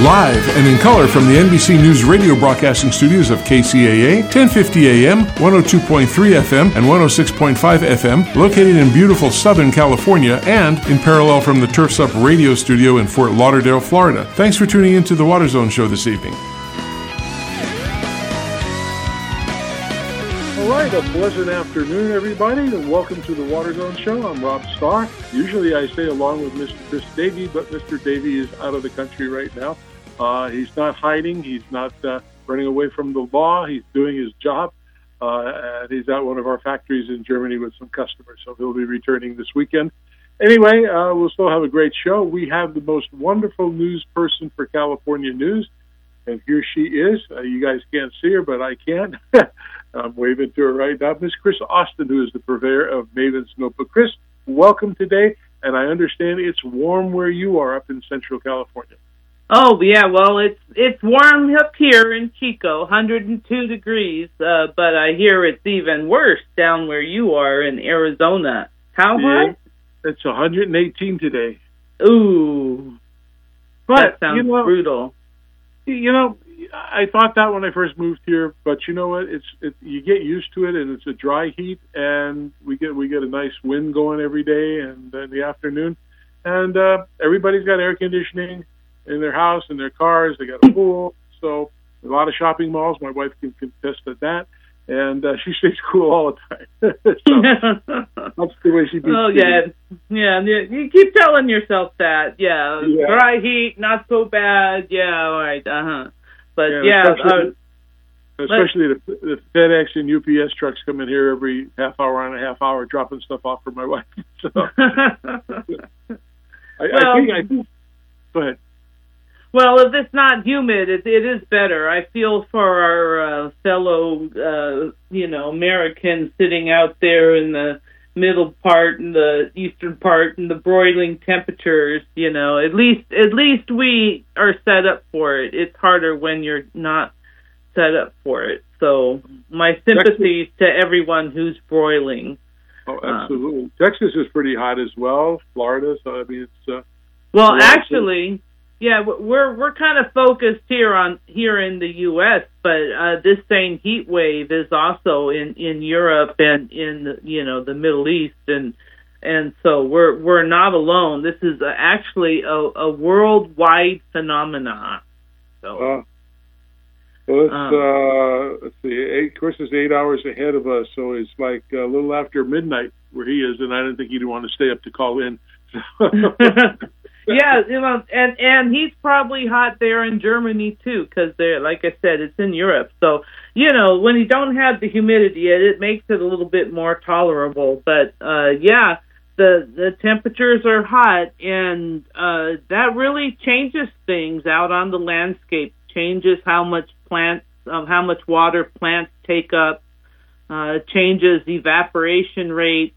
Live and in color from the NBC News radio broadcasting studios of KCAA, 1050 AM, 102.3 FM, and 106.5 FM, located in beautiful Southern California, and in parallel from the Turfs Up radio studio in Fort Lauderdale, Florida. Thanks for tuning in to the Water Zone show this evening. All right, a pleasant afternoon, everybody, and welcome to the Water Zone Show. I'm Rob Starr. Usually I stay along with Mr. Chris Davey, but Mr. Davey is out of the country right now. Uh, he's not hiding. He's not uh, running away from the law. He's doing his job. Uh, and he's at one of our factories in Germany with some customers, so he'll be returning this weekend. Anyway, uh, we'll still have a great show. We have the most wonderful news person for California news, and here she is. Uh, you guys can't see her, but I can. I'm waving to her right now. Miss Chris Austin, who is the purveyor of Maven's Notebook. Chris, welcome today, and I understand it's warm where you are up in Central California. Oh yeah, well it's it's warm up here in Chico, 102 degrees, uh, but I hear it's even worse down where you are in Arizona. How Yeah. hot? It's 118 today. Ooh, But that sounds you know, brutal. you know, I thought that when I first moved here, but you know what? It's it, you get used to it, and it's a dry heat, and we get we get a nice wind going every day, and in the afternoon, and uh, everybody's got air conditioning in their house, in their cars. They got a pool, so a lot of shopping malls. My wife can contest to that, and uh, she stays cool all the time. so that's the way she beats oh yeah, yeah. You keep telling yourself that. Yeah, Yeah. dry heat, not so bad. Yeah, all right. Uh huh. But Yeah, yeah, especially- uh, Especially the, the FedEx and UPS trucks come in here every half hour and a half hour, dropping stuff off for my wife. So I, I Well- think I think. Go ahead. Well, if it's not humid, it, it is better. I feel for our uh, fellow, uh, you know, Americans sitting out there in the middle part and the eastern part and the broiling temperatures. You know, at least at least we are set up for it. It's harder when you're not set up for it. So my sympathies to everyone who's broiling. Oh, Um, absolutely. Texas is pretty hot as well. Florida, so I mean, it's uh, Well, actually, yeah, we're we're kind of focused here on here in the U.S., but uh, this same heat wave is also in in Europe and in the, you know the Middle East, and and so we're we're not alone. This is uh, actually a, a worldwide phenomenon. So uh, well, it's Um, uh, let's see. Eight, Chris is eight hours ahead of us, so it's like a little after midnight where he is, and I didn't think he'd want to stay up to call in. yeah, you know, and and he's probably hot there in Germany too, because they're like I said, it's in Europe. So you know, when you don't have the humidity, it, it makes it a little bit more tolerable. But uh, yeah, the the temperatures are hot, and uh, that really changes things out on the landscape. Changes how much plants, um, how much water plants take up. Uh, changes evaporation rates.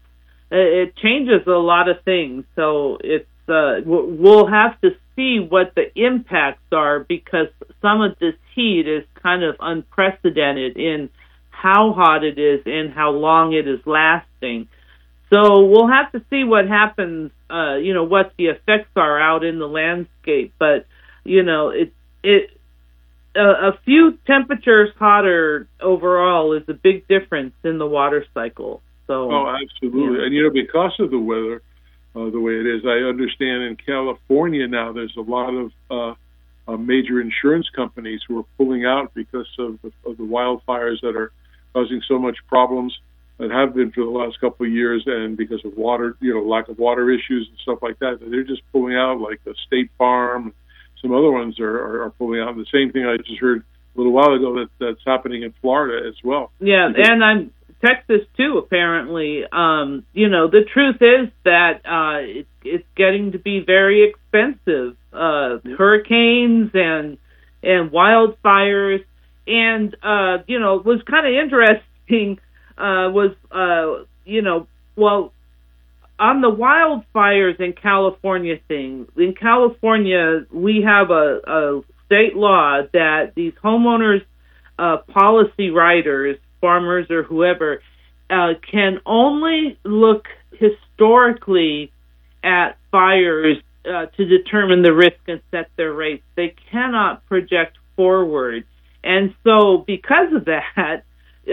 It, it changes a lot of things. So it's uh, we'll have to see what the impacts are because some of this heat is kind of unprecedented in how hot it is and how long it is lasting. So we'll have to see what happens, uh, you know, what the effects are out in the landscape. But, you know, it, it, a, a few temperatures hotter overall is a big difference in the water cycle. So, Oh, absolutely. Yeah. And you know, because of the weather, uh, the way it is, I understand in California now there's a lot of uh, uh, major insurance companies who are pulling out because of the, of the wildfires that are causing so much problems that have been for the last couple of years, and because of water, you know, lack of water issues and stuff like that. They're just pulling out, like the State Farm, some other ones are, are, are pulling out. The same thing I just heard a little while ago that that's happening in Florida as well. Yeah, Because- and I'm Texas too. Apparently, um, you know, the truth is that uh, it, it's getting to be very expensive. Uh, hurricanes and and wildfires, and uh, you know, it was kind of interesting. Uh, was uh, you know, well, on the wildfires in California thing, in California, we have a, a state law that these homeowners, uh, policy writers, farmers, or whoever, uh, can only look historically at fires uh, to determine the risk and set their rates. They cannot project forward, and so because of that,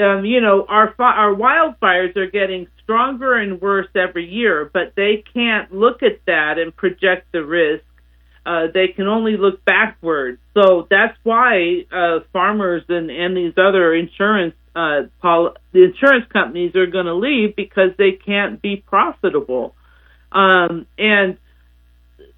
um, you know, our our wildfires are getting stronger and worse every year, but they can't look at that and project the risk. Uh, they can only look backwards. So that's why uh, farmers and, and these other insurance uh, pol- the insurance companies are going to leave because they can't be profitable. Um, and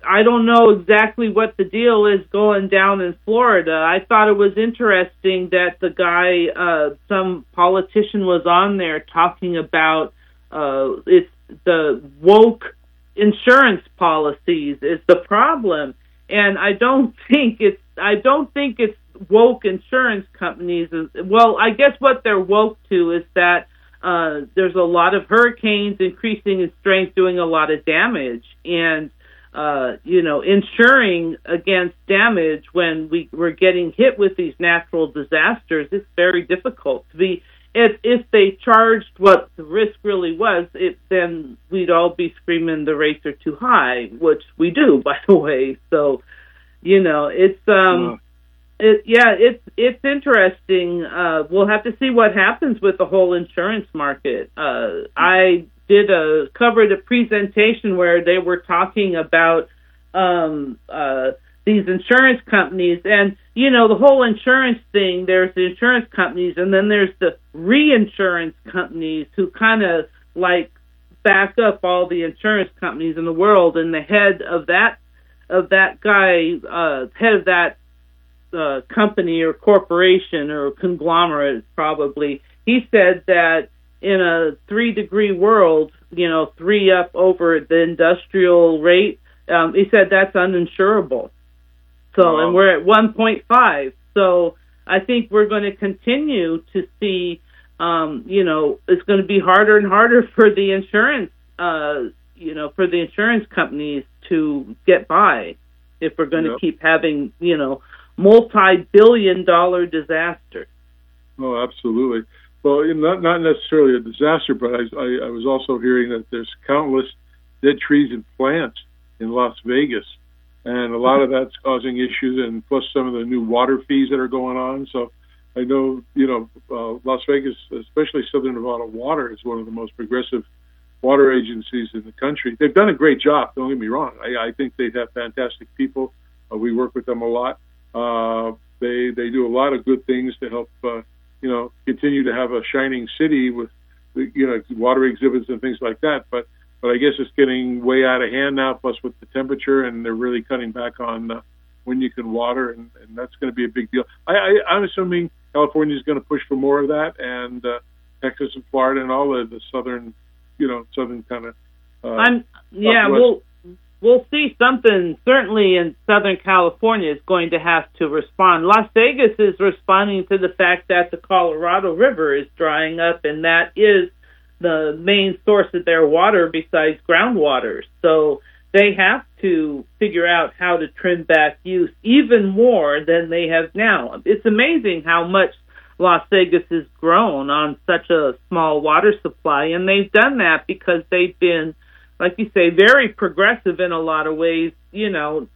I don't know exactly what the deal is going down in Florida. I thought it was interesting that the guy, uh, some politician was on there talking about uh, it's the woke insurance policies is the problem, and I don't think it's I don't think it's woke insurance companies. Well, I guess what they're woke to is that uh, there's a lot of hurricanes increasing in strength, doing a lot of damage, and uh, you know, insuring against damage when we we're getting hit with these natural disasters. It's very difficult to be. If if they charged what the risk really was, it then we'd all be screaming the rates are too high, which we do, by the way. So, you know, it's um. It, yeah, it's it's interesting. Uh, we'll have to see what happens with the whole insurance market. Uh, I did a covered a presentation where they were talking about um, uh, these insurance companies, and you know the whole insurance thing. There's the insurance companies, and then there's the reinsurance companies who kind of like back up all the insurance companies in the world. And the head of that of that guy, uh, head of that uh, company or corporation or conglomerate, probably, he said that in a three degree world, you know, three up over the industrial rate, um, he said that's uninsurable. So, wow. and we're at 1.5. So, I think we're going to continue to see, um, you know, it's going to be harder and harder for the insurance, uh, you know, for the insurance companies to get by if we're going yep. to keep having, you know, multi-billion dollar disaster. Oh, absolutely. Well, not not necessarily a disaster, but I, I, I was also hearing that there's countless dead trees and plants in Las Vegas, and a lot of that's causing issues, and plus some of the new water fees that are going on. So I know, you know, uh, Las Vegas, especially Southern Nevada Water, is one of the most progressive water agencies in the country. They've done a great job. Don't get me wrong. I, I think they have fantastic people. Uh, we work with them a lot. Uh, they they do a lot of good things to help uh, you know, continue to have a shining city with, you know, water exhibits and things like that. But, but I guess it's getting way out of hand now. Plus with the temperature, and they're really cutting back on uh, when you can water, and, and that's going to be a big deal. I, I, I'm assuming California is going to push for more of that, and uh, Texas and Florida and all of the southern, you know, southern kind of. Uh, I'm yeah. Well, we'll see something certainly in Southern California is going to have to respond. Las Vegas is responding to the fact that the Colorado River is drying up, and that is the main source of their water besides groundwater. So they have to figure out how to trim back use even more than they have now. It's amazing how much Las Vegas has grown on such a small water supply, and they've done that because they've been like you say, very progressive in a lot of ways, you know,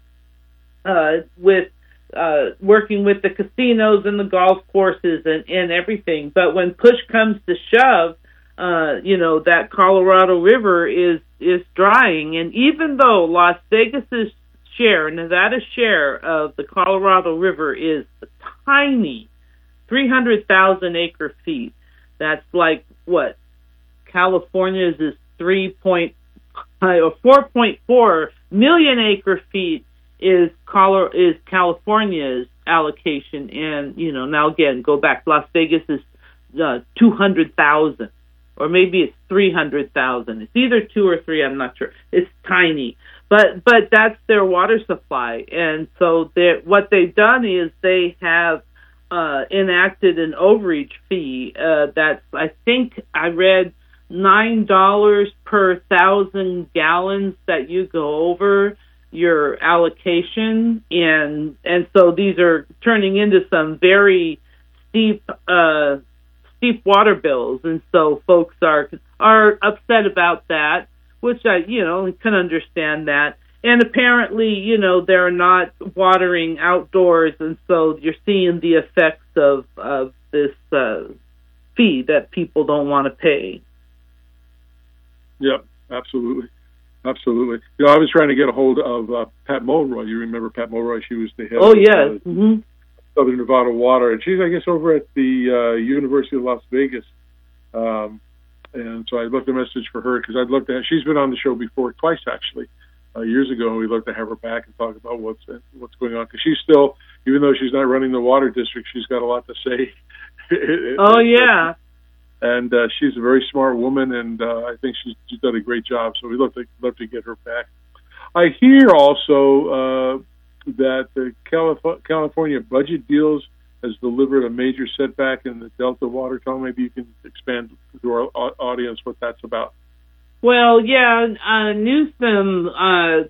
uh, with uh, working with the casinos and the golf courses and, and everything. But when push comes to shove, uh, you know, that Colorado River is, is drying. And even though Las Vegas's share, Nevada's share of the Colorado River is tiny, 300,000 acre feet, that's like what? California's is 3.5 uh, 4.4 million acre feet is Colo- is California's allocation, and you know now again go back. Las Vegas is uh, 200,000, or maybe it's 300,000. It's either two or three. I'm not sure. It's tiny, but but that's their water supply, and so what they've done is they have uh, enacted an overreach fee. Uh, that's I think I read nine dollars per thousand gallons that you go over your allocation. And and so these are turning into some very steep uh steep water bills. And so folks are are upset about that which I you know can understand that. And apparently, you know, they're not watering outdoors, and so you're seeing the effects of of this uh, fee that people don't want to pay. Yep, absolutely, absolutely. You know, I was trying to get a hold of uh, Pat Mulroy. You remember Pat Mulroy? She was the head. Oh of, yes. uh, mm-hmm. Southern Nevada Water, and she's, I guess, over at the uh, University of Las Vegas. Um, and so I left a message for her because I'd love to. Have, she's been on the show before twice actually, uh, years ago. We'd love to have her back and talk about what's what's going on because she's still, even though she's not running the water district, she's got a lot to say. oh yeah. And uh, she's a very smart woman, and uh, I think she's, she's done a great job. So we'd love to love to get her back. I hear also uh, that the Calif- California budget deals has delivered a major setback in the Delta water tunnel. Maybe you can expand to our audience what that's about. Well, yeah, uh, Newsom uh,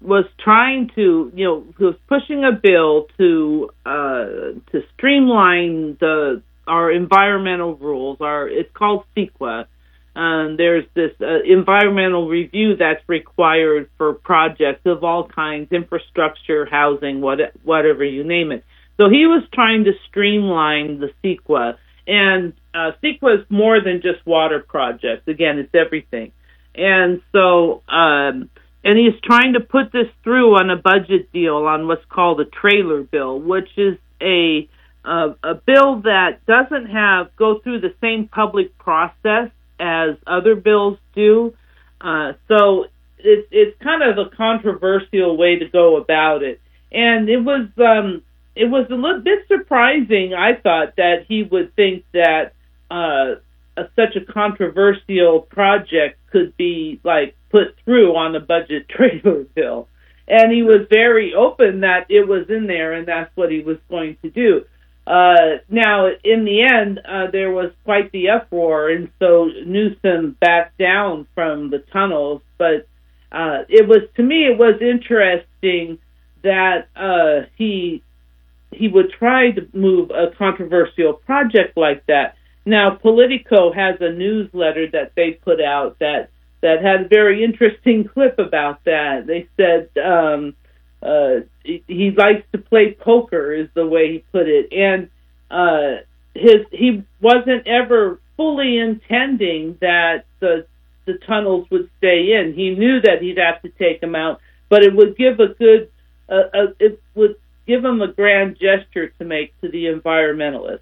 was trying to, you know, was pushing a bill to uh, to streamline the our environmental rules. Our it's called CEQA. Um, there's this uh, environmental review that's required for projects of all kinds, infrastructure, housing, what, whatever you name it. So he was trying to streamline the CEQA, and uh, CEQA is more than just water projects. Again, it's everything. And so, um, and he's trying to put this through on a budget deal on what's called a trailer bill, which is a uh, a bill that doesn't have go through the same public process as other bills do. Uh, so it, it's kind of a controversial way to go about it. And it was um, it was a little bit surprising, I thought, that he would think that uh, a, such a controversial project could be like put through on a budget trailer bill. And he was very open that it was in there and that's what he was going to do. Uh, now, in the end, uh, there was quite the uproar, and so Newsom backed down from the tunnels. But uh, it was, to me, it was interesting that uh, he he would try to move a controversial project like that. Now, Politico has a newsletter that they put out that that had a very interesting clip about that. They said um, uh, he, likes to play poker, is the way he put it, and uh, his he wasn't ever fully intending that the the tunnels would stay in. He knew that he'd have to take them out, but it would give a good uh, it would give him a grand gesture to make to the environmentalists.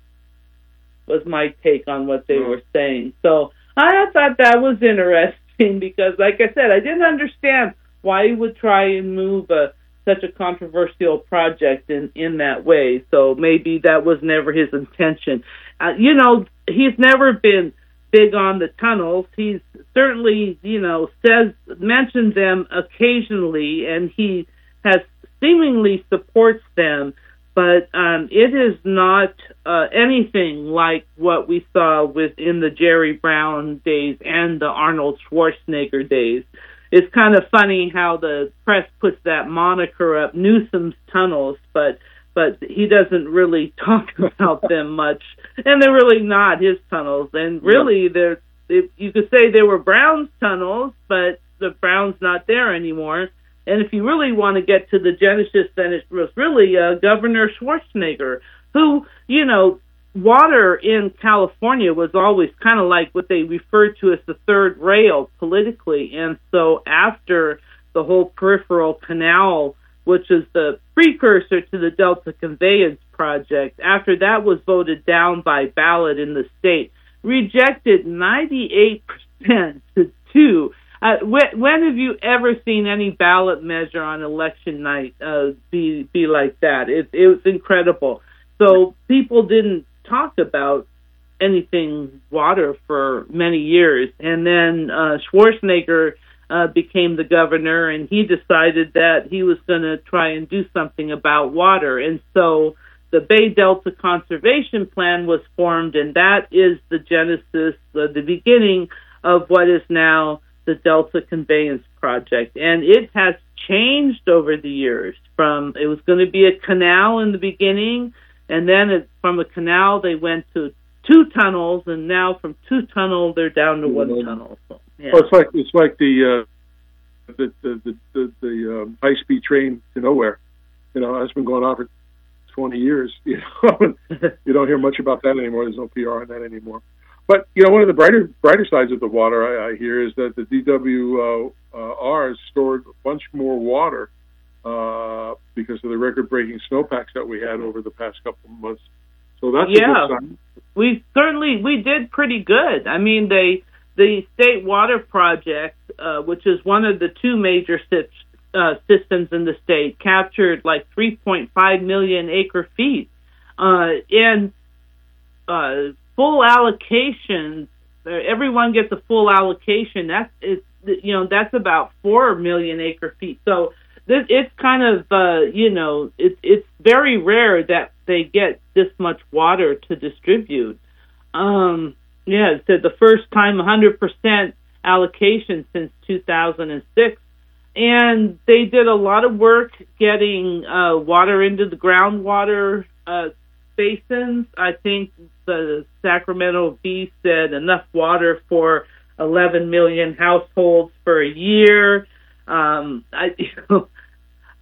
Was my take on what they were saying. So I thought that was interesting because, like I said, I didn't understand why he would try and move a such a controversial project in in that way. So maybe that was never his intention. Uh, you know, he's never been big on the tunnels. He's certainly, you know, says mentioned them occasionally, and he has seemingly supports them. But um, it is not uh, anything like what we saw within the Jerry Brown days and the Arnold Schwarzenegger days it's kind of funny how the press puts that moniker up, Newsom's tunnels, but but he doesn't really talk about them much, and they're really not his tunnels. And really, they're you could say they were Brown's tunnels, but the Brown's not there anymore. And if you really want to get to the genesis, then it was really uh, Governor Schwarzenegger, who, you know, water in California was always kind of like what they referred to as the third rail politically. And so after the whole peripheral canal, which is the precursor to the Delta Conveyance Project, after that was voted down by ballot in the state, rejected 98% to 2. Uh, when, when have you ever seen any ballot measure on election night uh, be be like that? It, it was incredible. So people didn't talked about anything water for many years. And then uh, Schwarzenegger uh, became the governor, and he decided that he was going to try and do something about water. And so the Bay Delta Conservation Plan was formed, and that is the genesis, uh, the beginning of what is now the Delta Conveyance Project. And it has changed over the years from it was going to be a canal in the beginning and then it, from the canal they went to two tunnels, and now from two tunnels they're down to one mm-hmm. tunnel. So, yeah. It's like it's like the uh, the the the, the, the um, high speed train to nowhere. You know, that's been going on for 20 years. You know, you don't hear much about that anymore. There's no PR on that anymore. But you know, one of the brighter brighter sides of the water I, I hear is that the DWR uh, has stored a bunch more water uh, because of the record-breaking snowpacks that we had over the past couple of months. So that's yeah. We certainly we did pretty good. I mean, they the state water project, uh, which is one of the two major uh, systems in the state, captured like 3.5 million acre feet, uh, and uh, full allocation. Uh, everyone gets a full allocation. That's it's you know that's about four million acre feet. So this it's kind of uh, you know it's it's very rare that they get this much water to distribute. Um, yeah, it said the first time 100% allocation since 2006. And they did a lot of work getting uh, water into the groundwater uh, basins. I think the Sacramento Bee said enough water for 11 million households for a year. Um, I, you know,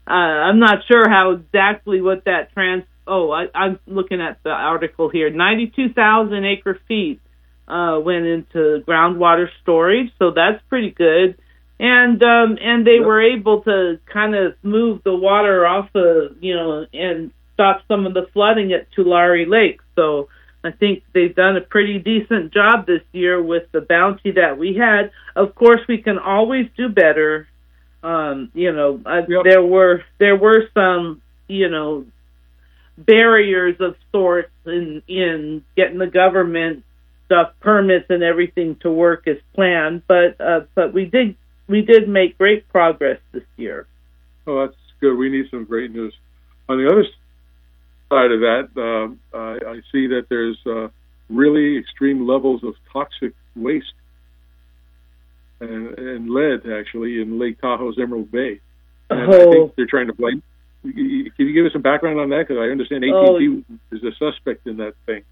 uh, I'm not sure how exactly what that trans. Oh, I, I'm looking at the article here. 92,000 acre feet uh, went into groundwater storage, so that's pretty good. And um, and they yep. were able to kind of move the water off the you know and stop some of the flooding at Tulare Lake. So I think they've done a pretty decent job this year with the bounty that we had. Of course, we can always do better. Um, you know, uh, yep. there were there were some you know barriers of sorts in in getting the government stuff, permits and everything to work as planned. But uh, but we did we did make great progress this year. Oh, that's good. We need some great news. On the other side of that, uh, I, I see that there's uh, really extreme levels of toxic waste and, and lead actually in Lake Tahoe's Emerald Bay. And oh. I think they're trying to blame. Can you give us some background on that? Because I understand AT&T oh. is a suspect in that thing.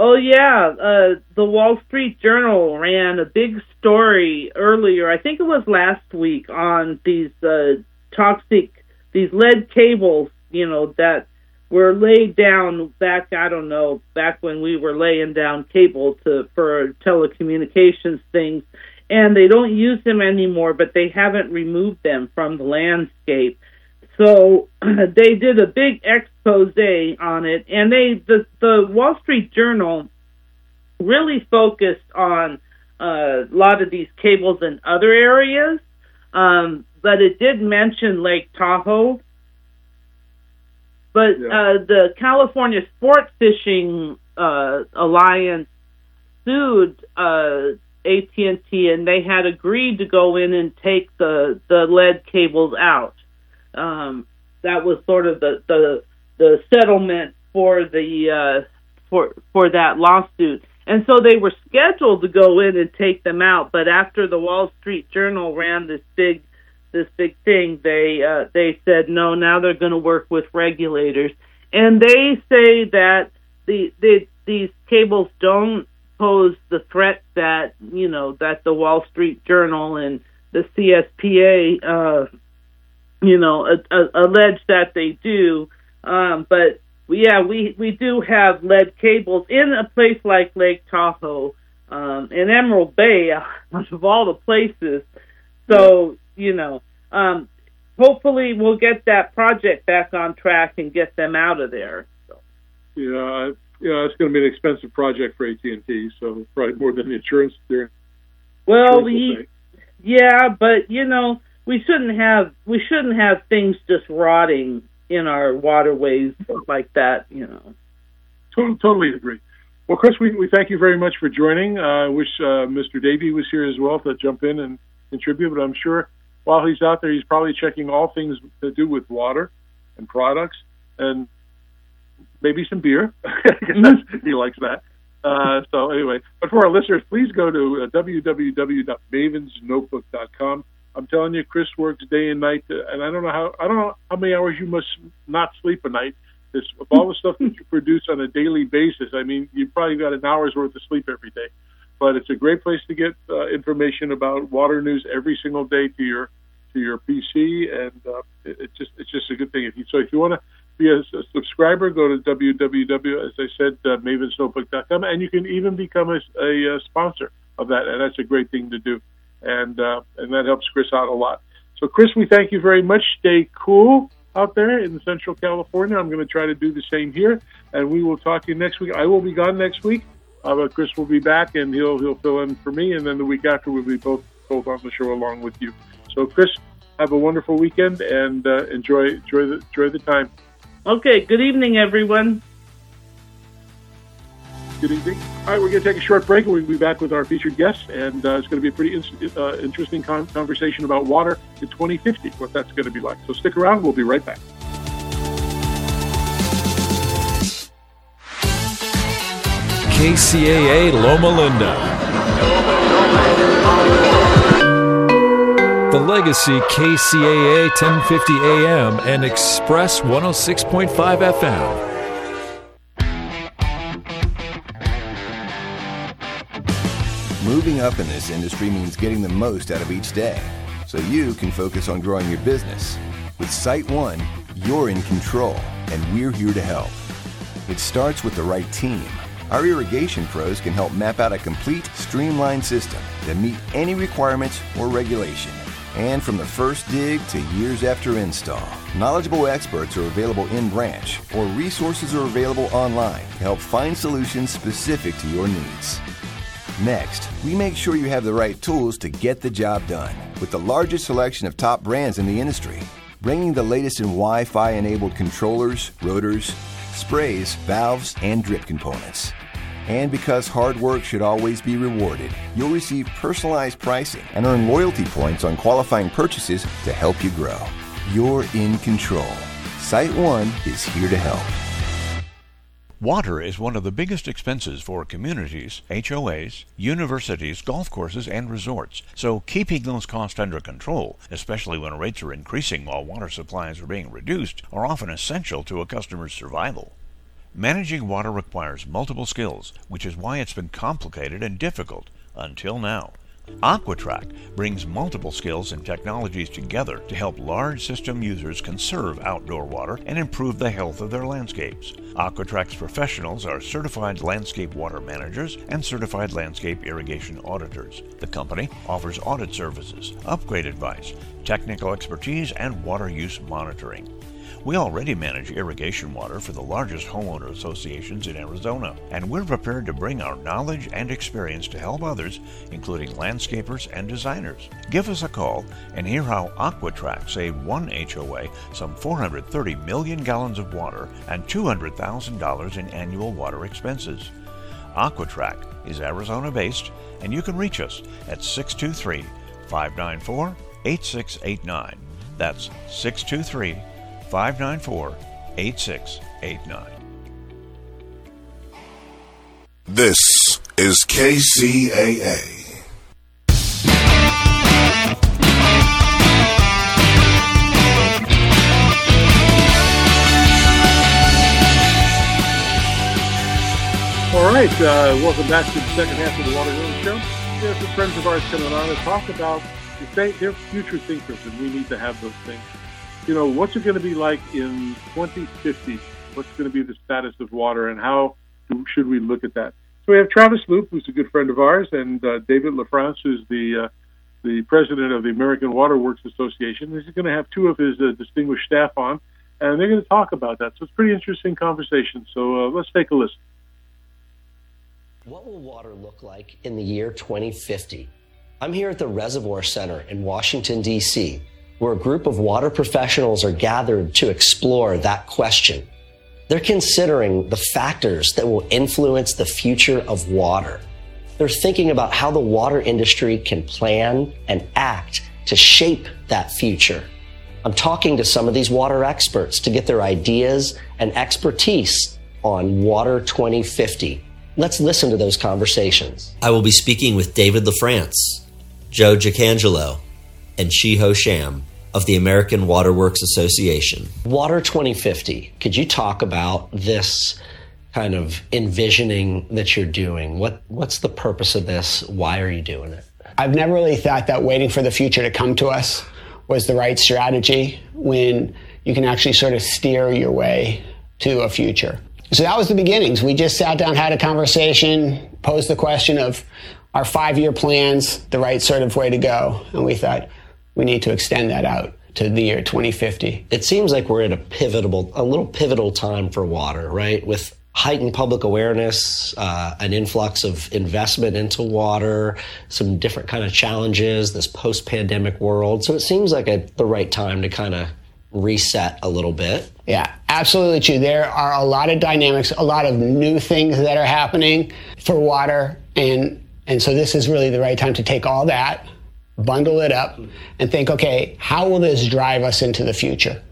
Oh yeah, uh, the Wall Street Journal ran a big story earlier. I think it was last week on these uh, toxic, these lead cables. You know that were laid down back. I don't know back when we were laying down cable to for telecommunications things, and they don't use them anymore. But they haven't removed them from the landscape. So they did a big expose on it, and they the the Wall Street Journal really focused on uh, a lot of these cables in other areas, um, but it did mention Lake Tahoe. But yeah. uh, the California Sport Fishing uh, Alliance sued uh, AT&T, and they had agreed to go in and take the the lead cables out. Um, that was sort of the the, the settlement for the uh, for for that lawsuit. And so they were scheduled to go in and take them out, but after the Wall Street Journal ran this big this big thing, they uh, they said no. Now they're going to work with regulators, and they say that the, the these cables don't pose the threat that you know that the Wall Street Journal and the CSPA uh, you know, a, a, allege that they do. Um, but yeah, we we do have lead cables in a place like Lake Tahoe, um, in Emerald Bay, out of all the places. So you know, um, hopefully we'll get that project back on track and get them out of there. So. Yeah, yeah, it's going to be an expensive project for AT and T, so probably more than the insurance. There. Well, we, yeah, but you know, we shouldn't have we shouldn't have things just rotting in our waterways like that, you know. Totally, totally agree. Well, Chris, we, we thank you very much for joining. Uh, I wish uh, Mr. Davey was here as well to jump in and contribute, but I'm sure while he's out there, he's probably checking all things to do with water and products and maybe some beer. mm-hmm. he likes that. Uh, so anyway, but for our listeners, please go to uh, www.mavensnotebook.com I'm telling you, Chris works day and night, to, and I don't know how I don't know how many hours you must not sleep a night. This, of all the stuff that you produce on a daily basis, I mean, you probably got an hour's worth of sleep every day. But it's a great place to get uh, information about water news every single day to your to your PC, and uh, it, it's just it's just a good thing. If you, so if you want to be a, a, subscriber, go to www. As I said, uh, mavensnotebook.com, and you can even become a, a, a, sponsor of that, and that's a great thing to do, and uh, and that helps Chris out a lot. So, Chris, we thank you very much. Stay cool out there in Central California. I'm going to try to do the same here, and we will talk to you next week. I will be gone next week, uh, but Chris will be back, and he'll he'll fill in for me, and then the week after we'll be both both on the show along with you. So, Chris, have a wonderful weekend and uh, enjoy enjoy the enjoy the time. Okay. Good evening, everyone. Good evening. All right, we're going to take a short break, and we'll be back with our featured guest, and uh, it's going to be a pretty in- uh, interesting con- conversation about water in 2050, what that's going to be like. So stick around. We'll be right back. KCAA Loma Linda. Legacy KCAA 1050 AM and Express 106.5 FM. Moving up in this industry means getting the most out of each day so you can focus on growing your business. With Site One, you're in control, and we're here to help. It starts with the right team. Our irrigation pros can help map out a complete, streamlined system that meet any requirements or regulation. And from the first dig to years after install, knowledgeable experts are available in branch or resources are available online to help find solutions specific to your needs. Next, we make sure you have the right tools to get the job done with the largest selection of top brands in the industry, bringing the latest in Wi Fi enabled controllers, rotors, sprays, valves, and drip components. And because hard work should always be rewarded, you'll receive personalized pricing and earn loyalty points on qualifying purchases to help you grow. You're in control. Site One is here to help. Water is one of the biggest expenses for communities, HOAs, universities, golf courses, and resorts. So keeping those costs under control, especially when rates are increasing while water supplies are being reduced, are often essential to a customer's survival. Managing water requires multiple skills, which is why it's been complicated and difficult until now. Aquatrack brings multiple skills and technologies together to help large system users conserve outdoor water and improve the health of their landscapes. Aquatrack's professionals are certified landscape water managers and certified landscape irrigation auditors. The company offers audit services, upgrade advice, technical expertise, and water use monitoring. We already manage irrigation water for the largest homeowner associations in Arizona, and we're prepared to bring our knowledge and experience to help others, including landscapers and designers. Give us a call and hear how Aquatrack saved one HOA some 430 million gallons of water and $200,000 in annual water expenses. Aquatrack is Arizona based, and you can reach us at 623 594 8689. That's 623 594 8689. This is KCAA. All right, uh, welcome back to the second half of the Water Zone Show. We have some friends of ours coming on to talk about their future thinkers, and we need to have those things you know, what's it going to be like in 2050? What's going to be the status of water, and how should we look at that? So we have Travis Loop, who's a good friend of ours, and uh, David LaFrance, who's the uh, the president of the American Water Works Association. He's going to have two of his uh, distinguished staff on, and they're going to talk about that. So it's pretty interesting conversation. So uh, let's take a listen. What will water look like in the year 2050? I'm here at the Reservoir Center in Washington, D.C where a group of water professionals are gathered to explore that question. They're considering the factors that will influence the future of water. They're thinking about how the water industry can plan and act to shape that future. I'm talking to some of these water experts to get their ideas and expertise on Water 2050. Let's listen to those conversations. I will be speaking with David LaFrance, Joe Jacangelo, and Chi Ho Sham of the American Water Works Association. Water 2050, could you talk about this kind of envisioning that you're doing? What what's the purpose of this? Why are you doing it? I've never really thought that waiting for the future to come to us was the right strategy when you can actually sort of steer your way to a future. So that was the beginnings. We just sat down, had a conversation, posed the question of our five year plans, the right sort of way to go. And we thought we need to extend that out to the year 2050. It seems like we're at a pivotal, a little pivotal time for water, right? With heightened public awareness, uh, an influx of investment into water, some different kind of challenges, this post-pandemic world. So it seems like a, the right time to kind of reset a little bit. Yeah, absolutely true. There are a lot of dynamics, a lot of new things that are happening for water, and and so this is really the right time to take all that, bundle it up, mm-hmm. and think, okay, how will this drive us into the future?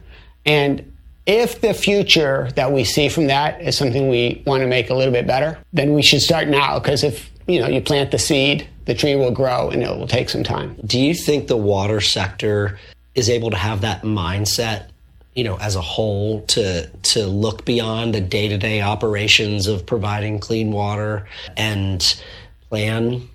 And if the future that we see from that is something we want to make a little bit better, then we should start now because if you know you plant the seed, the tree will grow and it will take some time. Do you think the water sector is able to have that mindset, you know, as a whole to to look beyond the day-to-day operations of providing clean water and plan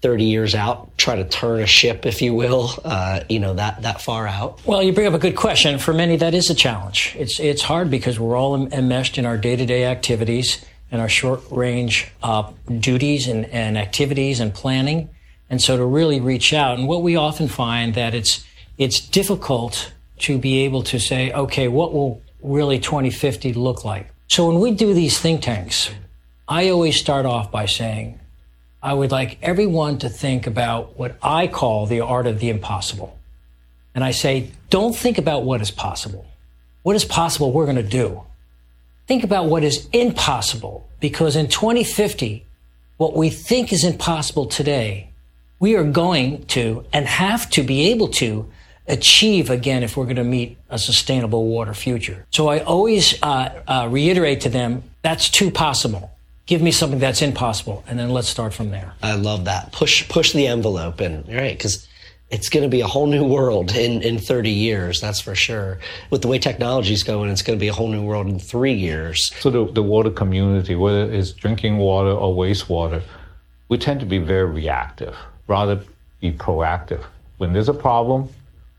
30 years out, try to turn a ship, if you will, uh, you know, that, that far out? Well, you bring up a good question. For many, that is a challenge. It's, it's hard because we're all enmeshed in our day to day activities and our short range uh, duties and, and activities and planning. And so to really reach out, and what we often find that it's, it's difficult to be able to say, okay, what will really 2050 look like? So when we do these think tanks, I always start off by saying, I would like everyone to think about what I call the art of the impossible. And I say, don't think about what is possible. What is possible we're going to do. Think about what is impossible because in 2050, what we think is impossible today, we are going to and have to be able to achieve again if we're going to meet a sustainable water future. So I always uh, uh, reiterate to them that's too possible give me something that's impossible and then let's start from there. I love that. Push push the envelope and right because it's going to be a whole new world in, in 30 years that's for sure. With the way technology is going it's going to be a whole new world in three years. So the, the water community whether it's drinking water or wastewater we tend to be very reactive rather be proactive. When there's a problem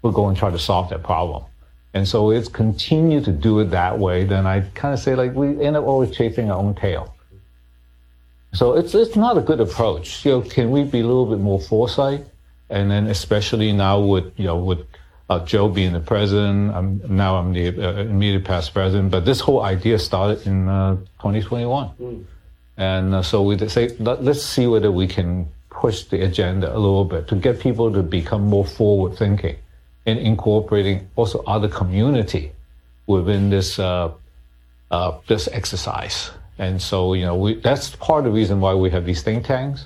we'll go and try to solve that problem. And so it's continue to do it that way then i kind of say like we end up always chasing our own tail so it's it's not a good approach. You know, can we be a little bit more foresight? And then especially now with you know with uh, Joe being the president, I'm, now I'm the uh, immediate past president. But this whole idea started in uh, 2021, mm. and uh, so we say let, let's see whether we can push the agenda a little bit to get people to become more forward thinking and incorporating also other community within this uh, uh, this exercise. And so, you know, we, that's part of the reason why we have these think tanks.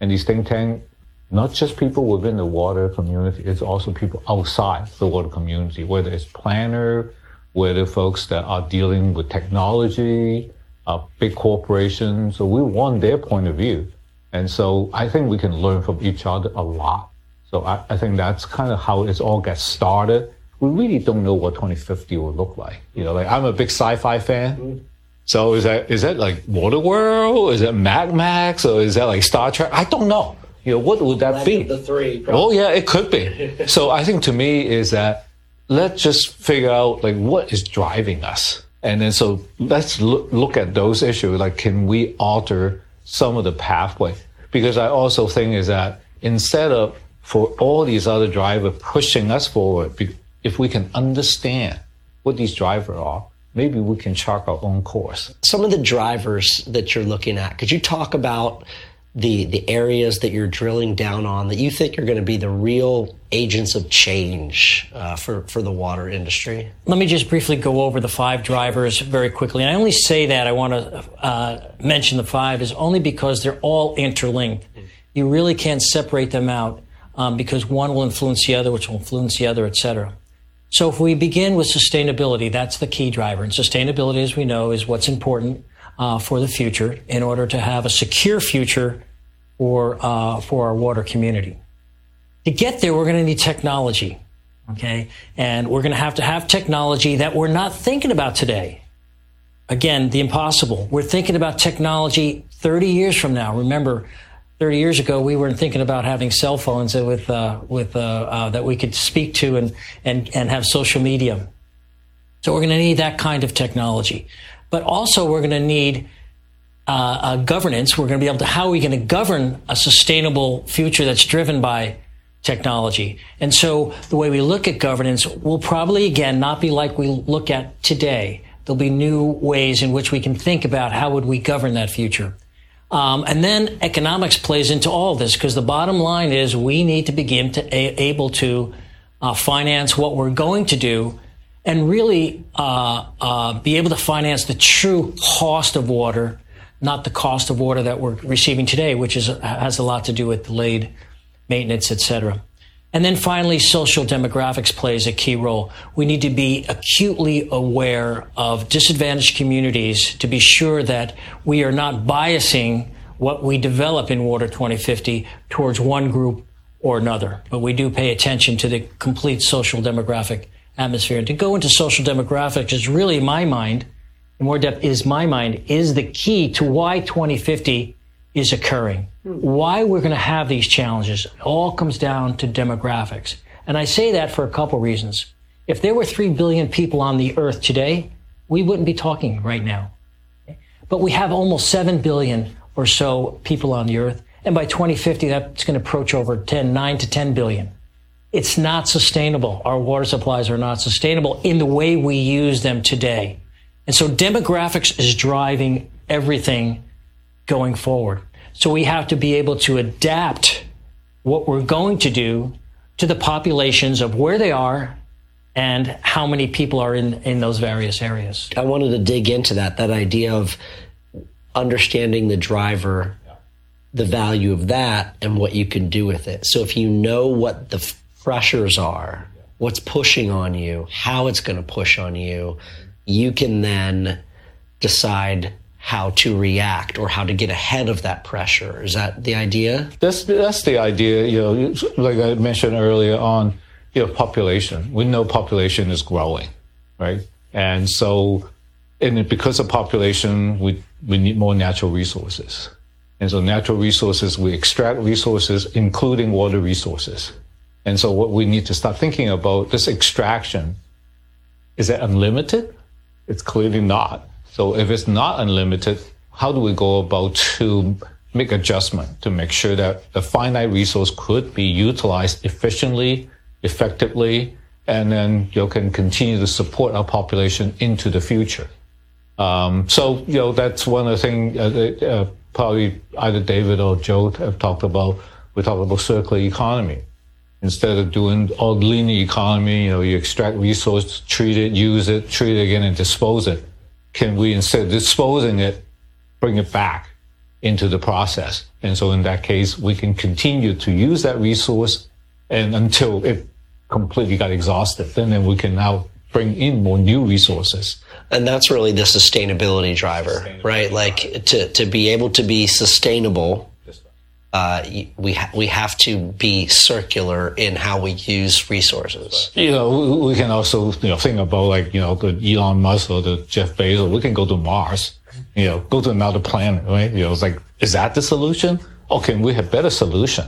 And these think tanks, not just people within the water community, it's also people outside the water community, whether it's planner, whether folks that are dealing with technology, uh, big corporations. So we want their point of view. And so I think we can learn from each other a lot. So I, I think that's kind of how it all gets started. We really don't know what 2050 will look like. You know, like I'm a big sci-fi fan. So is that is that like Waterworld? Is that Mad Max? Or is that like Star Trek? I don't know. You know, what would that be? The three. Probably. Oh yeah, it could be. so I think to me is that let's just figure out like what is driving us, and then so let's look, look at those issues. Like, can we alter some of the pathway? Because I also think is that instead of for all these other drivers pushing us forward, if we can understand what these drivers are, maybe we can chart our own course. Some of the drivers that you're looking at, could you talk about the the areas that you're drilling down on that you think are going to be the real agents of change uh, for for the water industry? Let me just briefly go over the five drivers very quickly. And I only say that I want to uh, mention the five is only because they're all interlinked. You really can't separate them out um, because one will influence the other, which will influence the other, et cetera. So if we begin with sustainability, that's the key driver. And sustainability, as we know, is what's important uh, for the future in order to have a secure future for, uh, for our water community. To get there, we're going to need technology. Okay. And we're going to have to have technology that we're not thinking about today. Again, the impossible. We're thinking about technology 30 years from now. Remember, 30 years ago, we weren't thinking about having cell phones with, uh, with, uh, uh, that we could speak to and, and, and have social media. So we're going to need that kind of technology. But also, we're going to need uh, governance. We're going to be able to, how are we going to govern a sustainable future that's driven by technology? And so the way we look at governance will probably, again, not be like we look at today. There'll be new ways in which we can think about how would we govern that future. Um, and then economics plays into all this because the bottom line is we need to begin to a- able to uh, finance what we're going to do and really uh, uh, be able to finance the true cost of water, not the cost of water that we're receiving today, which is has a lot to do with delayed maintenance, et cetera. And then finally, social demographics plays a key role. We need to be acutely aware of disadvantaged communities to be sure that we are not biasing what we develop in Water 2050 towards one group or another. But we do pay attention to the complete social demographic atmosphere. And to go into social demographics is really my mind, in more depth is my mind, is the key to why 2050 is occurring. Why we're going to have these challenges all comes down to demographics. And I say that for a couple reasons. If there were 3 billion people on the earth today, we wouldn't be talking right now. But we have almost 7 billion or so people on the earth. And by 2050, that's going to approach over 10, 9 to 10 billion. It's not sustainable. Our water supplies are not sustainable in the way we use them today. And so demographics is driving everything going forward. So we have to be able to adapt what we're going to do to the populations of where they are and how many people are in, in those various areas. I wanted to dig into that, that idea of understanding the driver, the value of that, and what you can do with it. So if you know what the pressures are, what's pushing on you, how it's going to push on you, you can then decide how to react or how to get ahead of that pressure. Is that the idea? That's that's the idea. You know, like I mentioned earlier on, you know, population. We know population is growing, right? And so, and because of population, we we need more natural resources. And so, natural resources, we extract resources, including water resources. And so, what we need to start thinking about this extraction is it unlimited? It's clearly not. So if it's not unlimited, how do we go about to make adjustment to make sure that the finite resource could be utilized efficiently, effectively, and then you know, can continue to support our population into the future. Um, so you know that's one of the things uh, uh, probably either David or Joe have talked about. We talk about circular economy. Instead of doing all linear economy, you know, you extract resource, treat it, use it, treat it again, and dispose it can we instead of disposing it, bring it back into the process? And so in that case, we can continue to use that resource and until it completely got exhausted, then, then we can now bring in more new resources. And that's really the sustainability driver, right? Like to, to be able to be sustainable uh, we ha- we have to be circular in how we use resources. You know, we, can also you know think about like you know the Elon Musk or the Jeff Bezos. We can go to Mars, you know, go to another planet, right? You know, it's like is that the solution? Or can we have better solution?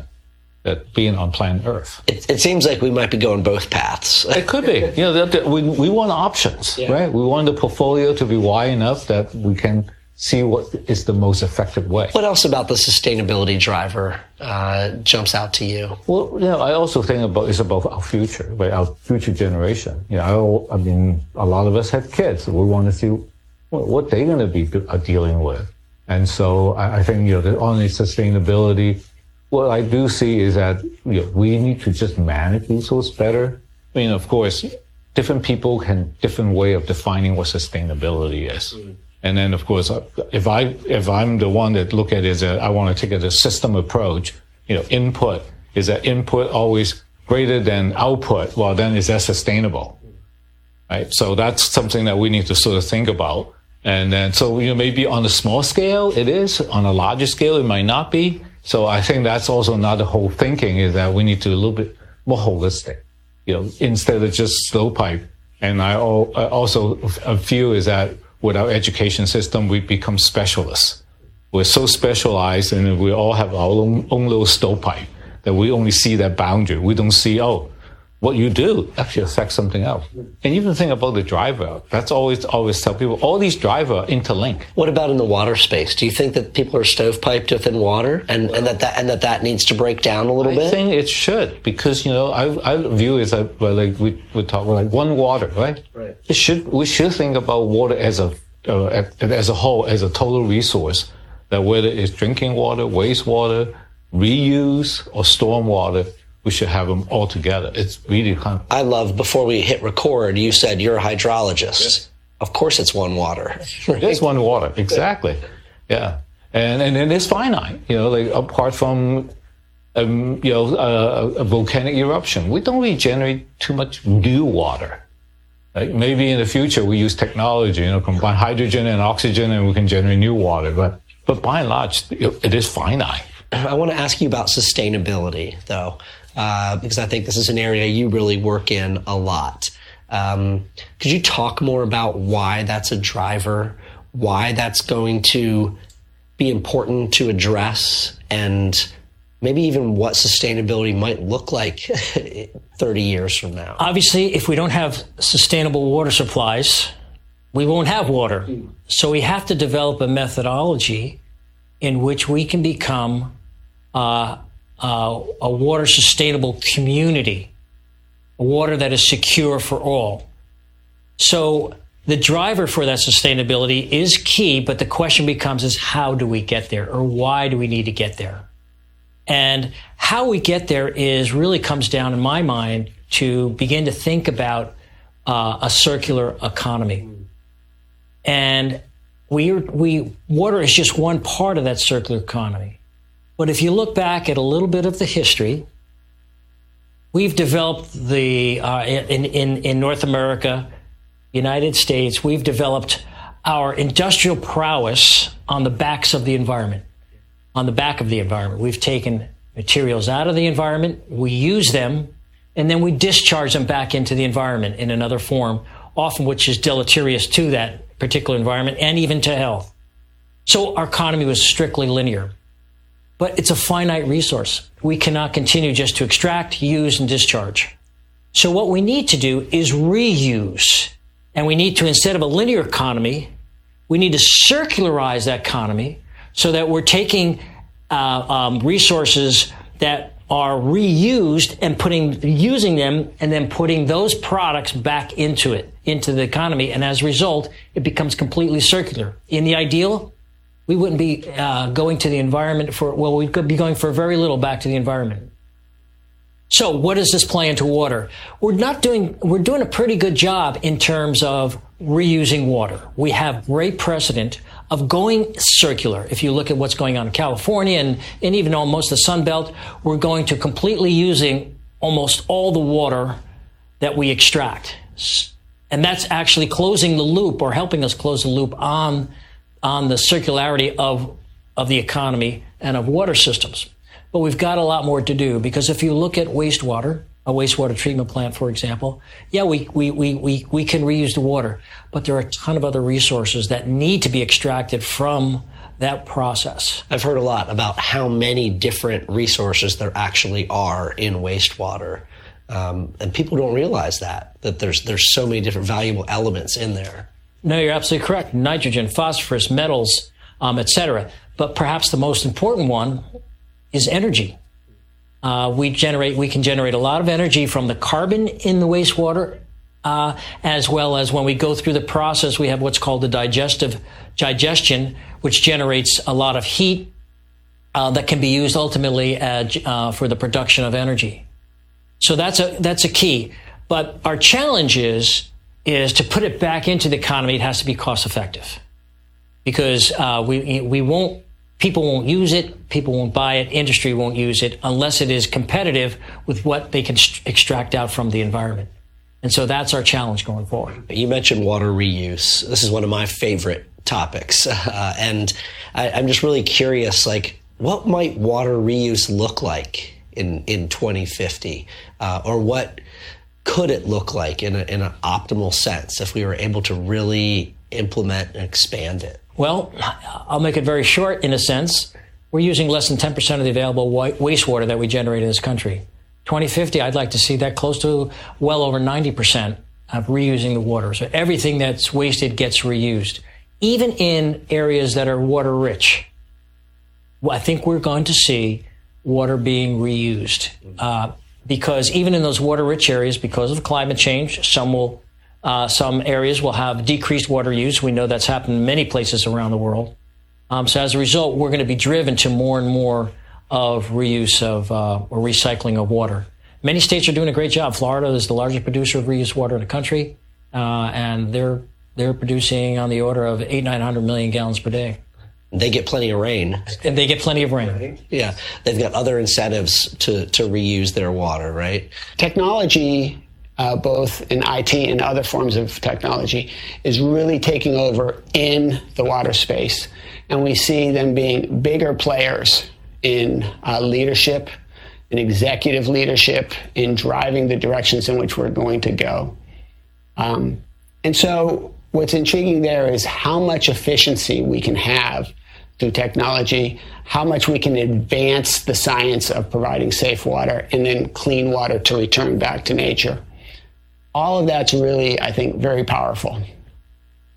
That being on planet Earth. It, it, seems like we might be going both paths. it could be. You know, that, that we, we want options, yeah. right? We want the portfolio to be wide enough that we can see what is the most effective way. What else about the sustainability driver uh, jumps out to you? Well, you know, I also think about it's about our future, right? Our future generation. You know, I, I mean, a lot of us have kids. We want to see what, what they're going to be uh, dealing with, and so I, I think you know, on the sustainability, what I do see is that you know, we need to just manage resources better. I mean, of course, different people can different way of defining what sustainability is. Mm. And then, of course, if I if I'm the one that look at it as a, I want to take it a system approach. You know, input is that input always greater than output? Well, then is that sustainable? Right. So that's something that we need to sort of think about. And then, so you know, maybe on a small scale it is. On a larger scale, it might not be. So I think that's also another whole thinking is that we need to a little bit more holistic. You know, instead of just stovepipe. And I also a feel is that with our education system, we become specialists. we're so specialized and we all have our own, own little stovepipe that we only see that boundary. We don't see, oh, what you do actually affects something else. And even think about the driver. That's always always tell people all these driver interlink. What about in the water space? Do you think that people are stovepiped within water, and, and that, that and that that needs to break down a little I bit? I think it should because you know I, I view it as a, well, like we we talk about like one water, right? Right. It should we should think about water as a uh, as a whole as a total resource. That whether it's drinking water, wastewater, reuse, or stormwater we should have them all together. It's really kind of. I love before we hit record, you said you're a hydrologist. Of course, it's one water. It is one water, exactly. Yeah, and and it is finite. You know, like apart from. Um, you know, uh, a volcanic eruption. We don't really generate too much new water. Like maybe in the future we use technology, you know, combine hydrogen and oxygen, and we can generate new water. But but by and large, it is finite. I want to ask you about sustainability, though uh, because I think this is an area you really work in a lot. Um, could you talk more about why that's a driver, why that's going to be important to address, and maybe even what sustainability might look like 30 years from now? Obviously, if we don't have sustainable water supplies, we won't have water. So we have to develop a methodology in which we can become uh, uh, a water sustainable community, a water that is secure for all. So the driver for that sustainability is key, but the question becomes is how do we get there or why do we need to get there? And how we get there is really comes down in my mind to begin to think about uh, a circular economy. And we, we, water is just one part of that circular economy. But if you look back at a little bit of the history, we've developed the uh, in, in in North America, United States, we've developed our industrial prowess on the backs of the environment. On the back of the environment, we've taken materials out of the environment, we use them, and then we discharge them back into the environment in another form, often which is deleterious to that particular environment and even to health. So our economy was strictly linear but it's a finite resource. We cannot continue just to extract, use, and discharge. So what we need to do is reuse. And we need to, instead of a linear economy, we need to circularize that economy so that we're taking uh, um, resources that are reused and putting, using them and then putting those products back into it, into the economy. And as a result, it becomes completely circular. In the ideal, we wouldn't be uh, going to the environment for, well, we could be going for very little back to the environment. So what does this play into water? We're not doing, we're doing a pretty good job in terms of reusing water. We have great precedent of going circular. If you look at what's going on in California and, and even almost the Sun Belt, we're going to completely using almost all the water that we extract. And that's actually closing the loop or helping us close the loop on on the circularity of, of the economy and of water systems. But we've got a lot more to do because if you look at wastewater, a wastewater treatment plant, for example, yeah, we, we, we, we, we can reuse the water, but there are a ton of other resources that need to be extracted from that process. I've heard a lot about how many different resources there actually are in wastewater. Um, and people don't realize that, that there's, there's so many different valuable elements in there. No, you're absolutely correct. Nitrogen, phosphorus, metals, um, etc. But perhaps the most important one is energy. Uh, we generate, we can generate a lot of energy from the carbon in the wastewater, uh, as well as when we go through the process, we have what's called the digestive digestion, which generates a lot of heat uh, that can be used ultimately uh, for the production of energy. So that's a that's a key. But our challenge is is to put it back into the economy, it has to be cost effective because uh, we we won't people won't use it, people won't buy it, industry won't use it unless it is competitive with what they can st- extract out from the environment. And so that's our challenge going forward. You mentioned water reuse. This is one of my favorite topics, uh, and I, I'm just really curious, like what might water reuse look like in in 2050, uh, or what could it look like in, a, in an optimal sense if we were able to really implement and expand it? Well, I'll make it very short in a sense. We're using less than 10% of the available wastewater that we generate in this country. 2050, I'd like to see that close to well over 90% of reusing the water. So everything that's wasted gets reused, even in areas that are water rich. I think we're going to see water being reused uh, because even in those water rich areas, because of climate change, some will uh, some areas will have decreased water use. We know that's happened in many places around the world. Um, so as a result, we're going to be driven to more and more of reuse of uh, or recycling of water. Many states are doing a great job. Florida is the largest producer of reused water in the country, uh, and they're they're producing on the order of eight nine hundred million gallons per day. They get plenty of rain. And they get plenty of rain. Yeah, they've got other incentives to to reuse their water, right? Technology uh, both in IT and other forms of technology, is really taking over in the water space. And we see them being bigger players in uh, leadership, in executive leadership, in driving the directions in which we're going to go. Um, and so, what's intriguing there is how much efficiency we can have through technology, how much we can advance the science of providing safe water and then clean water to return back to nature all of that's really, I think, very powerful.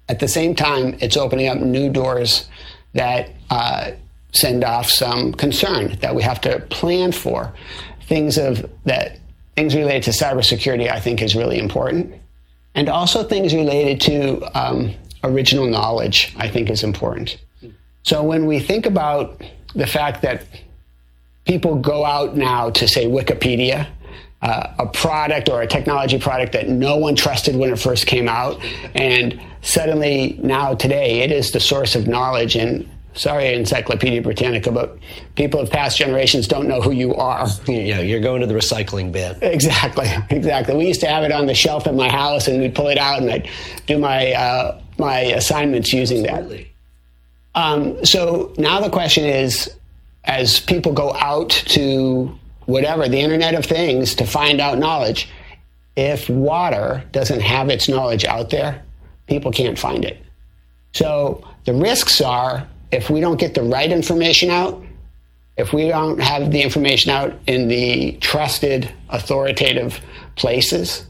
At the same time, it's opening up new doors that uh, send off some concern that we have to plan for. Things of that things related to cybersecurity, I think, is really important, and also things related to um, original knowledge, I think, is important. So when we think about the fact that people go out now to say Wikipedia uh, a product or a technology product that no one trusted when it first came out. And suddenly, now today, it is the source of knowledge. And sorry, Encyclopedia Britannica, but people of past generations don't know who you are. Yeah, you're going to the recycling bin. Exactly, exactly. We used to have it on the shelf at my house, and we'd pull it out, and I'd do my uh, my assignments using that. Um, so now the question is, as people go out to whatever, the Internet of Things to find out knowledge. If water doesn't have its knowledge out there, people can't find it. So the risks are if we don't get the right information out, if we don't have the information out in the trusted, authoritative places,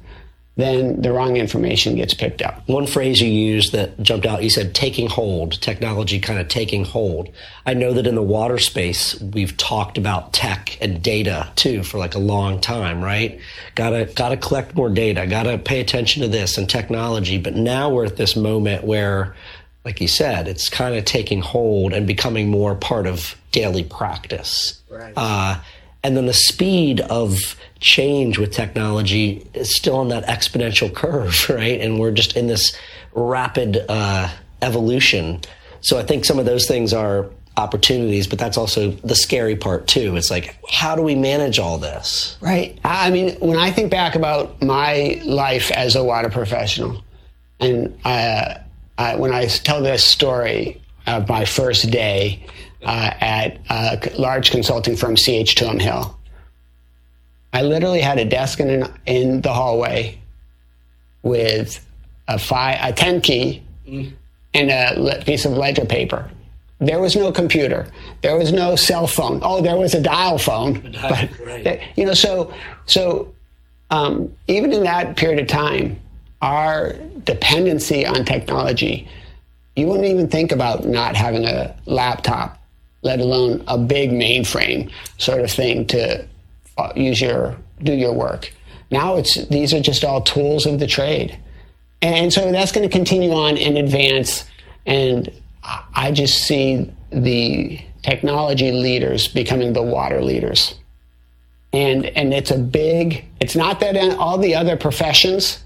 then the wrong information gets picked up. One phrase you used that jumped out, you said taking hold, technology kind of taking hold. I know that in the water space, we've talked about tech and data too for like a long time, right? Gotta, gotta collect more data, gotta pay attention to this and technology. But now we're at this moment where, like you said, it's kind of taking hold and becoming more part of daily practice. Right. Uh, and then the speed of change with technology is still on that exponential curve, right? And we're just in this rapid uh, evolution. So I think some of those things are opportunities, but that's also the scary part too. It's like, how do we manage all this? Right. I mean, when I think back about my life as a water professional, and uh, I, when I tell this story of my first day uh, at a large consulting firm, CH2M Hill. I literally had a desk in, in the hallway with a five, a 10 key and a piece of ledger paper. There was no computer. There was no cell phone. Oh, there was a dial phone. but, right. you know, so, so um, even in that period of time, our dependency on technology, you wouldn't even think about not having a laptop let alone a big mainframe sort of thing to uh, use your do your work. Now it's these are just all tools of the trade, and so that's going to continue on in advance. And I just see the technology leaders becoming the water leaders, and and it's a big. It's not that all the other professions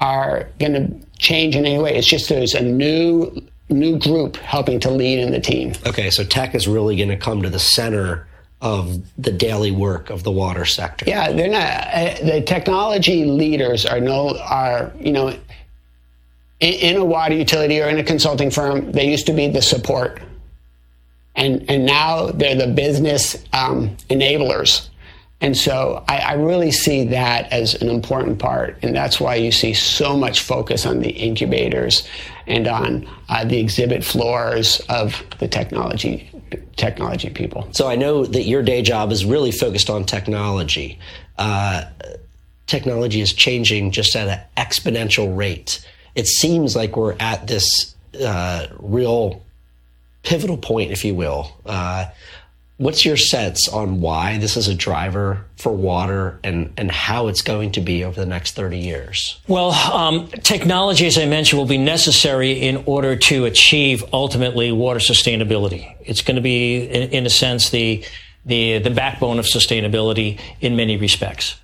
are going to change in any way. It's just there's a new new group helping to lead in the team. Okay, so tech is really going to come to the center of the daily work of the water sector. Yeah, they're not uh, the technology leaders are no are you know in, in, a water utility or in a consulting firm they used to be the support, and and now they're the business um, enablers. And so I, I, really see that as an important part. And that's why you see so much focus on the incubators and on uh, the exhibit floors of the technology technology people. So I know that your day job is really focused on technology. Uh, technology is changing just at an exponential rate. It seems like we're at this uh, real pivotal point, if you will. What's your sense on why this is a driver for water and, and how it's going to be over the next 30 years? Well, um, technology, as I mentioned, will be necessary in order to achieve ultimately water sustainability. It's going to be, in, in a sense, the, the, the backbone of sustainability in many respects.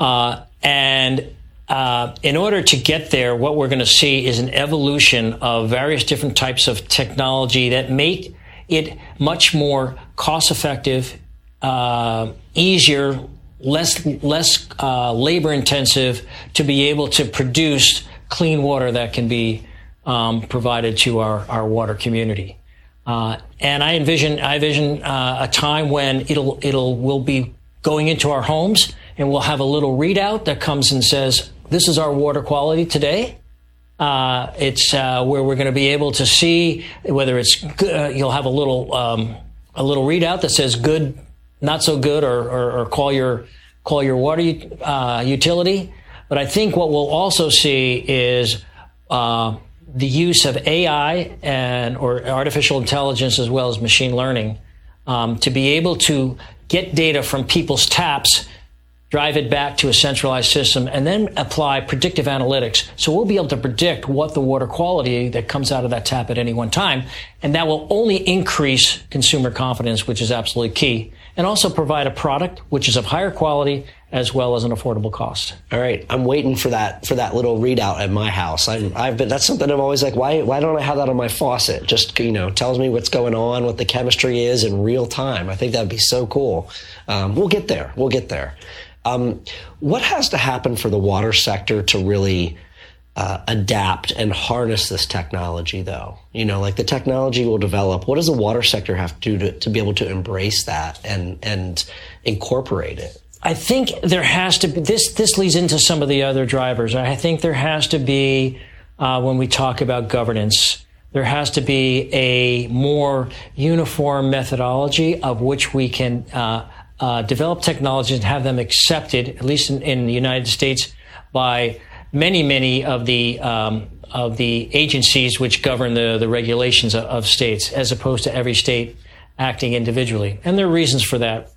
Uh, and uh, in order to get there, what we're going to see is an evolution of various different types of technology that make it much more cost effective, uh, easier, less less uh, labor intensive to be able to produce clean water that can be um, provided to our, our water community. Uh, and I envision I envision uh, a time when it'll it'll will be going into our homes and we'll have a little readout that comes and says this is our water quality today. Uh, it's uh, where we're going to be able to see whether it's good. You'll have a little um, a little readout that says good, not so good, or, or, or call your call your water uh, utility. But I think what we'll also see is uh, the use of AI and or artificial intelligence as well as machine learning um, to be able to get data from people's taps drive it back to a centralized system, and then apply predictive analytics. So we'll be able to predict what the water quality that comes out of that tap at any one time. And that will only increase consumer confidence, which is absolutely key, and also provide a product which is of higher quality as well as an affordable cost. All right, I'm waiting for that for that little readout at my house. I, I've been that's something I'm always like, why why don't I have that on my faucet? Just you know, tells me what's going on, what the chemistry is in real time. I think that'd be so cool. Um, we'll get there. We'll get there. Um, what has to happen for the water sector to really uh, adapt and harness this technology, though? You know, like the technology will develop. What does the water sector have to do to, to be able to embrace that and and incorporate it? I think there has to be this. This leads into some of the other drivers. I think there has to be uh, when we talk about governance. There has to be a more uniform methodology of which we can uh, uh, develop technologies and have them accepted, at least in, in the United States, by many, many of the um, of the agencies which govern the, the regulations of, of, states, as opposed to every state acting individually. And there are reasons for that,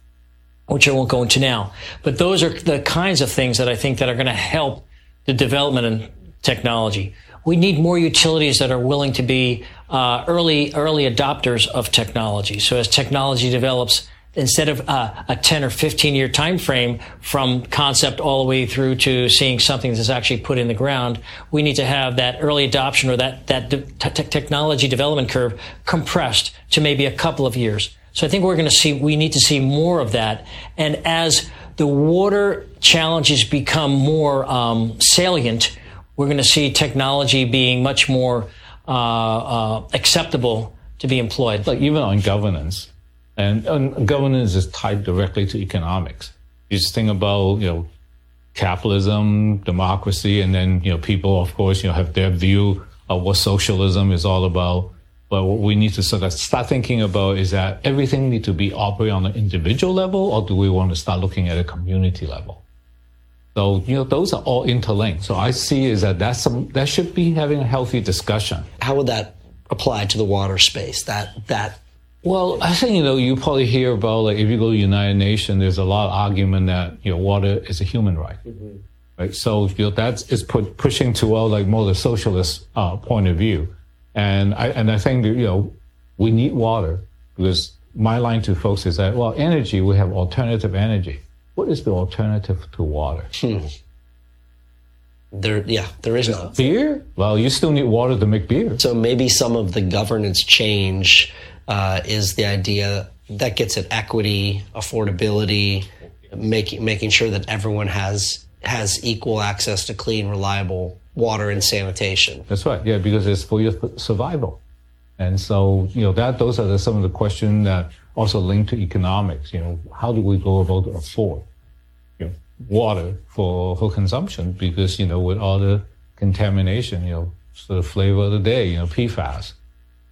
which I won't go into now. But those are the kinds of things that I think that are going to help the development in technology. We need more utilities that are willing to be uh, early early adopters of technology. So as technology develops, instead of uh, a 10 or 15 year time frame from concept all the way through to seeing something that's actually put in the ground we need to have that early adoption or that that de- technology development curve compressed to maybe a couple of years. So i think we're going to see we need to see more of that. And as the water challenges become more um, salient we're going to see technology being much more uh, uh, acceptable to be employed. Like even on governance and, and governance is tied directly to economics. You just think about, you know, capitalism, democracy, and then, you know, people, of course, you know, have their view of what socialism is all about. But what we need to sort of start thinking about is that everything need to be operated on an individual level, or do we want to start looking at a community level? So you know those are all interlinked. So I see is that that's some that should be having a healthy discussion. How would that apply to the water space? That that well, I think you know you probably hear about like if you go to the United Nations, there's a lot of argument that you know water is a human right, mm-hmm. right? So you know that is put, pushing toward like more the socialist uh, point of view, and I and I think that, you know we need water because my line to folks is that well, energy we have alternative energy. What is the alternative to water? Hmm. There, yeah, there is no beer. Well, you still need water to make beer. So maybe some of the governance change uh, is the idea that gets at equity, affordability, making making sure that everyone has has equal access to clean, reliable water and sanitation. That's right. Yeah, because it's for your survival. And so, you know, that those are the, some of the questions that also link to economics. You know, how do we go about afford you know, water for for consumption? Because you know, with all the contamination, you know, so the flavor of the day, you know, PFAS.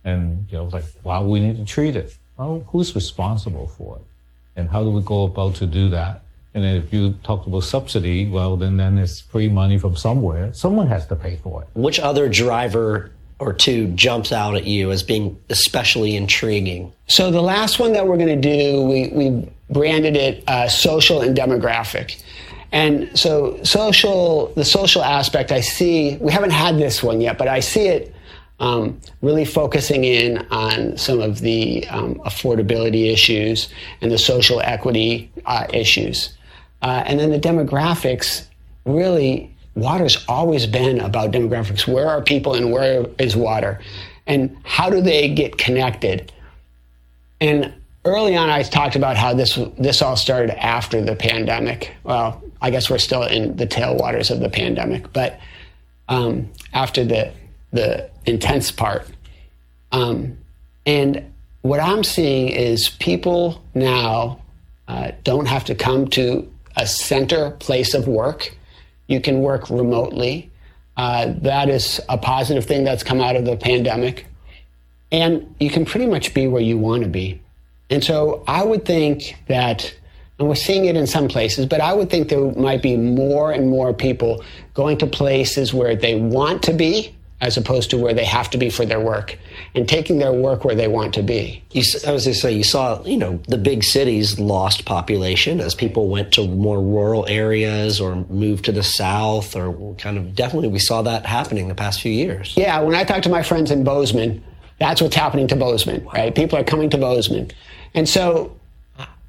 And, you know, like, why we need to treat it? Well, who's responsible for it? And how do we go about to do that? And if you talk about subsidy, well, then, then it's free money from somewhere. Someone has to pay for it. Which other driver or two jumps out at you as being especially intriguing? So the last one that we're going to do, we, we branded it uh, social and demographic. And so social, the social aspect, I see, we haven't had this one yet, but I see it um, really focusing in on some of the um, affordability issues and the social equity uh, issues. Uh, and then the demographics, really, water's always been about demographics. Where are people and where is water? And how do they get connected? And early on, I talked about how this, this all started after the pandemic. Well, I guess we're still in the tailwaters of the pandemic, but um, after the, the intense part. Um, and what I'm seeing is people now uh, don't have to come to a center place of work. You can work remotely. Uh, that is a positive thing that's come out of the pandemic. And you can pretty much be where you want to be. And so I would think that, and we're seeing it in some places, but I would think there might be more and more people going to places where they want to be as opposed to where they have to be for their work and taking their work where they want to be. You, I was going to say, you saw, you know, the big cities lost population as people went to more rural areas or moved to the south or kind of definitely we saw that happening the past few years. Yeah, when I talk to my friends in Bozeman, that's what's happening to Bozeman, right? People are coming to Bozeman. And so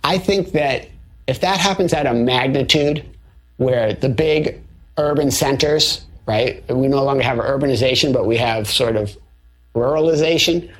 I think that if that happens at a magnitude where the big urban centers right? We no longer have urbanization, but we have sort of ruralization.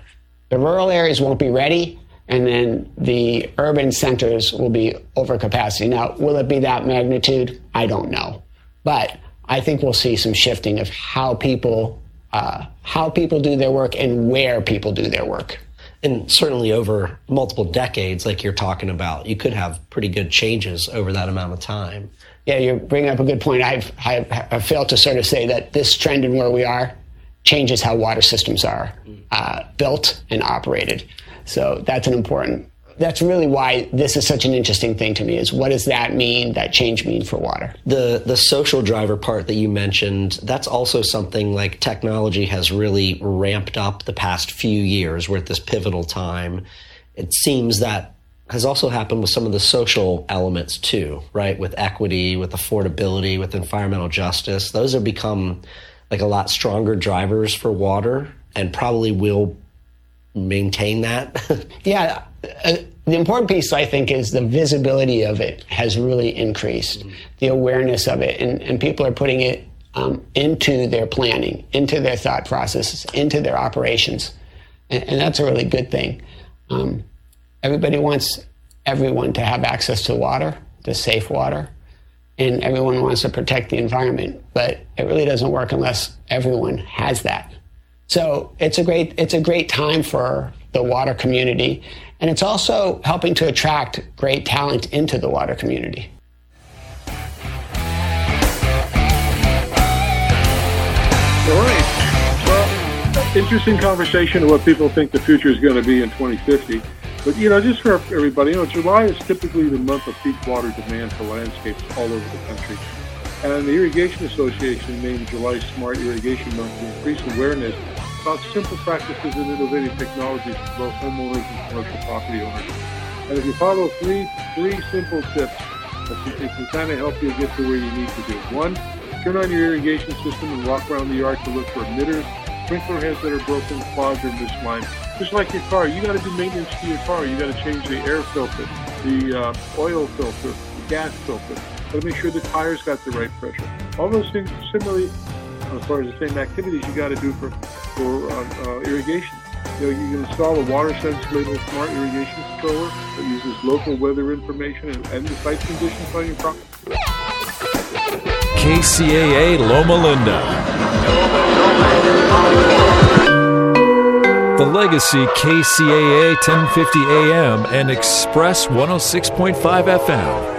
The rural areas won't be ready, and then the urban centers will be over capacity. Now, will it be that magnitude? I don't know, but I think we'll see some shifting of how people uh, how people do their work and where people do their work. And certainly over multiple decades, like you're talking about, you could have pretty good changes over that amount of time. Yeah, you're bringing up a good point. I've, I've, I've failed to sort of say that this trend in where we are changes how water systems are uh, built and operated. So that's an important. That's really why this is such an interesting thing to me. Is what does that mean? That change mean for water? The the social driver part that you mentioned. That's also something like technology has really ramped up the past few years. We're at this pivotal time. It seems that has also happened with some of the social elements too, right? With equity, with affordability, with environmental justice. Those have become like a lot stronger drivers for water and probably will maintain that. yeah. Uh, the important piece, I think, is the visibility of it has really increased, mm-hmm. the awareness of it, and, and people are putting it um, into their planning, into their thought processes, into their operations. And, and that's a really good thing. Um, Everybody wants everyone to have access to water, to safe water, and everyone wants to protect the environment. But it really doesn't work unless everyone has that. So it's a great it's a great time for the water community, and it's also helping to attract great talent into the water community. Interesting conversation of what people think the future is going to be in 2050. But, you know, just for everybody, you know, July is typically the month of peak water demand for landscapes all over the country. And the Irrigation Association named July Smart Irrigation Month to increase awareness about simple practices and innovative technologies for both homeowners and commercial property owners. And if you follow three three simple tips, it can kind of help you get to where you need to be. One, turn on your irrigation system and walk around the yard to look for emitters, sprinkler heads that are broken, clogged, or misaligned just like your car, you got to do maintenance to your car. You got to change the air filter, the uh, oil filter, the gas filter. Got to make sure the tires got the right pressure. All those things, similarly, as far as the same activities you got to do for for uh, uh, irrigation. You know, you can install a WaterSense labeled smart irrigation controller that uses local weather information and, and the site conditions on your property. KCAA Loma Linda the Legacy KCAA 1050 AM and Express 106.5 FM.